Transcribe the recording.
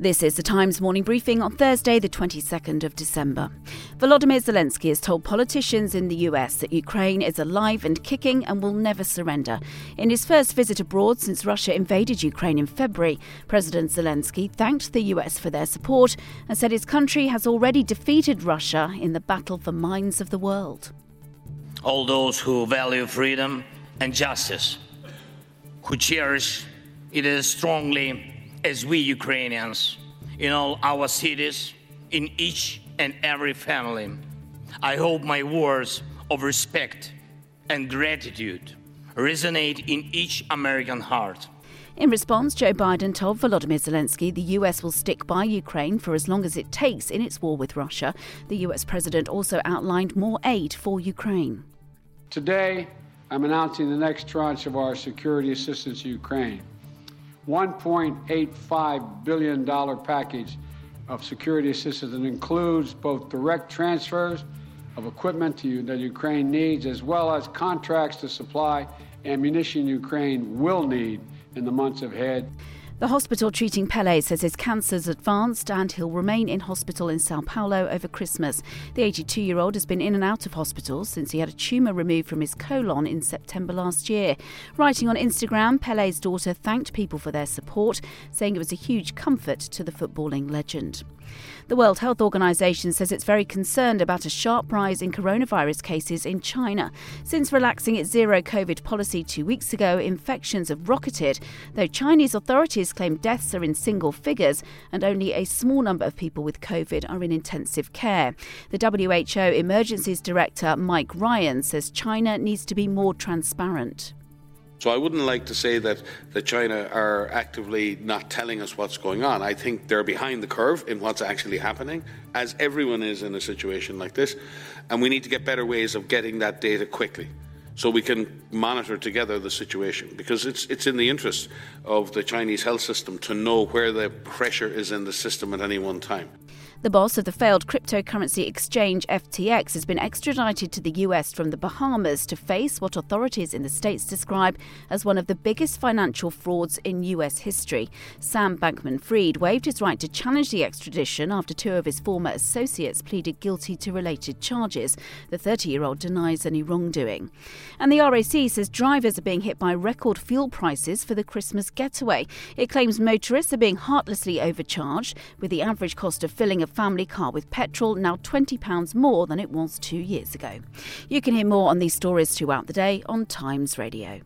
This is the Times morning briefing on Thursday, the 22nd of December. Volodymyr Zelensky has told politicians in the US that Ukraine is alive and kicking and will never surrender. In his first visit abroad since Russia invaded Ukraine in February, President Zelensky thanked the US for their support and said his country has already defeated Russia in the battle for minds of the world. All those who value freedom and justice, who cherish it as strongly as we Ukrainians in all our cities, in each and every family. I hope my words of respect and gratitude resonate in each American heart. In response, Joe Biden told Volodymyr Zelensky the US will stick by Ukraine for as long as it takes in its war with Russia. The US president also outlined more aid for Ukraine. Today, I'm announcing the next tranche of our security assistance to Ukraine. $1.85 billion package of security assistance that includes both direct transfers of equipment to, that Ukraine needs, as well as contracts to supply ammunition Ukraine will need in the months ahead. The hospital treating Pele says his cancer's advanced and he'll remain in hospital in Sao Paulo over Christmas. The 82 year old has been in and out of hospital since he had a tumour removed from his colon in September last year. Writing on Instagram, Pele's daughter thanked people for their support, saying it was a huge comfort to the footballing legend. The World Health Organization says it's very concerned about a sharp rise in coronavirus cases in China. Since relaxing its zero COVID policy two weeks ago, infections have rocketed, though Chinese authorities claim deaths are in single figures and only a small number of people with COVID are in intensive care. The WHO Emergencies Director Mike Ryan says China needs to be more transparent. So I wouldn't like to say that, that China are actively not telling us what's going on. I think they're behind the curve in what's actually happening, as everyone is in a situation like this. And we need to get better ways of getting that data quickly so we can monitor together the situation because it's, it's in the interest of the Chinese health system to know where the pressure is in the system at any one time. The boss of the failed cryptocurrency exchange FTX has been extradited to the US from the Bahamas to face what authorities in the States describe as one of the biggest financial frauds in US history. Sam Bankman Fried waived his right to challenge the extradition after two of his former associates pleaded guilty to related charges. The 30 year old denies any wrongdoing. And the RAC says drivers are being hit by record fuel prices for the Christmas getaway. It claims motorists are being heartlessly overcharged, with the average cost of filling a family car with petrol now £20 more than it was two years ago. You can hear more on these stories throughout the day on Times Radio.